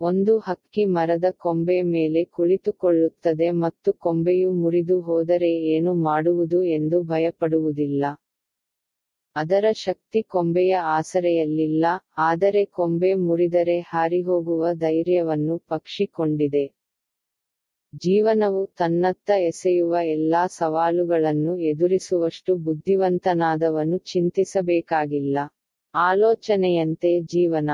ಒಂದು ಹಕ್ಕಿ ಮರದ ಕೊಂಬೆ ಮೇಲೆ ಕುಳಿತುಕೊಳ್ಳುತ್ತದೆ ಮತ್ತು ಕೊಂಬೆಯು ಮುರಿದು ಹೋದರೆ ಏನು ಮಾಡುವುದು ಎಂದು ಭಯಪಡುವುದಿಲ್ಲ. ಅದರ ಶಕ್ತಿ ಕೊಂಬೆಯ ಆಸರೆಯಲ್ಲಿಲ್ಲ, ಆದರೆ ಕೊಂಬೆ ಮುರಿದರೆ ಹಾರಿಹೋಗುವ ಧೈರ್ಯವನ್ನು ಪಕ್ಷಿ ಕೊಂಡಿದೆ ಜೀವನವು ತನ್ನತ್ತ ಎಸೆಯುವ ಎಲ್ಲಾ ಸವಾಲುಗಳನ್ನು ಎದುರಿಸುವಷ್ಟು ಬುದ್ಧಿವಂತನಾದವನು ಚಿಂತಿಸಬೇಕಾಗಿಲ್ಲ. ಆಲೋಚನೆಯಂತೆ ಜೀವನ.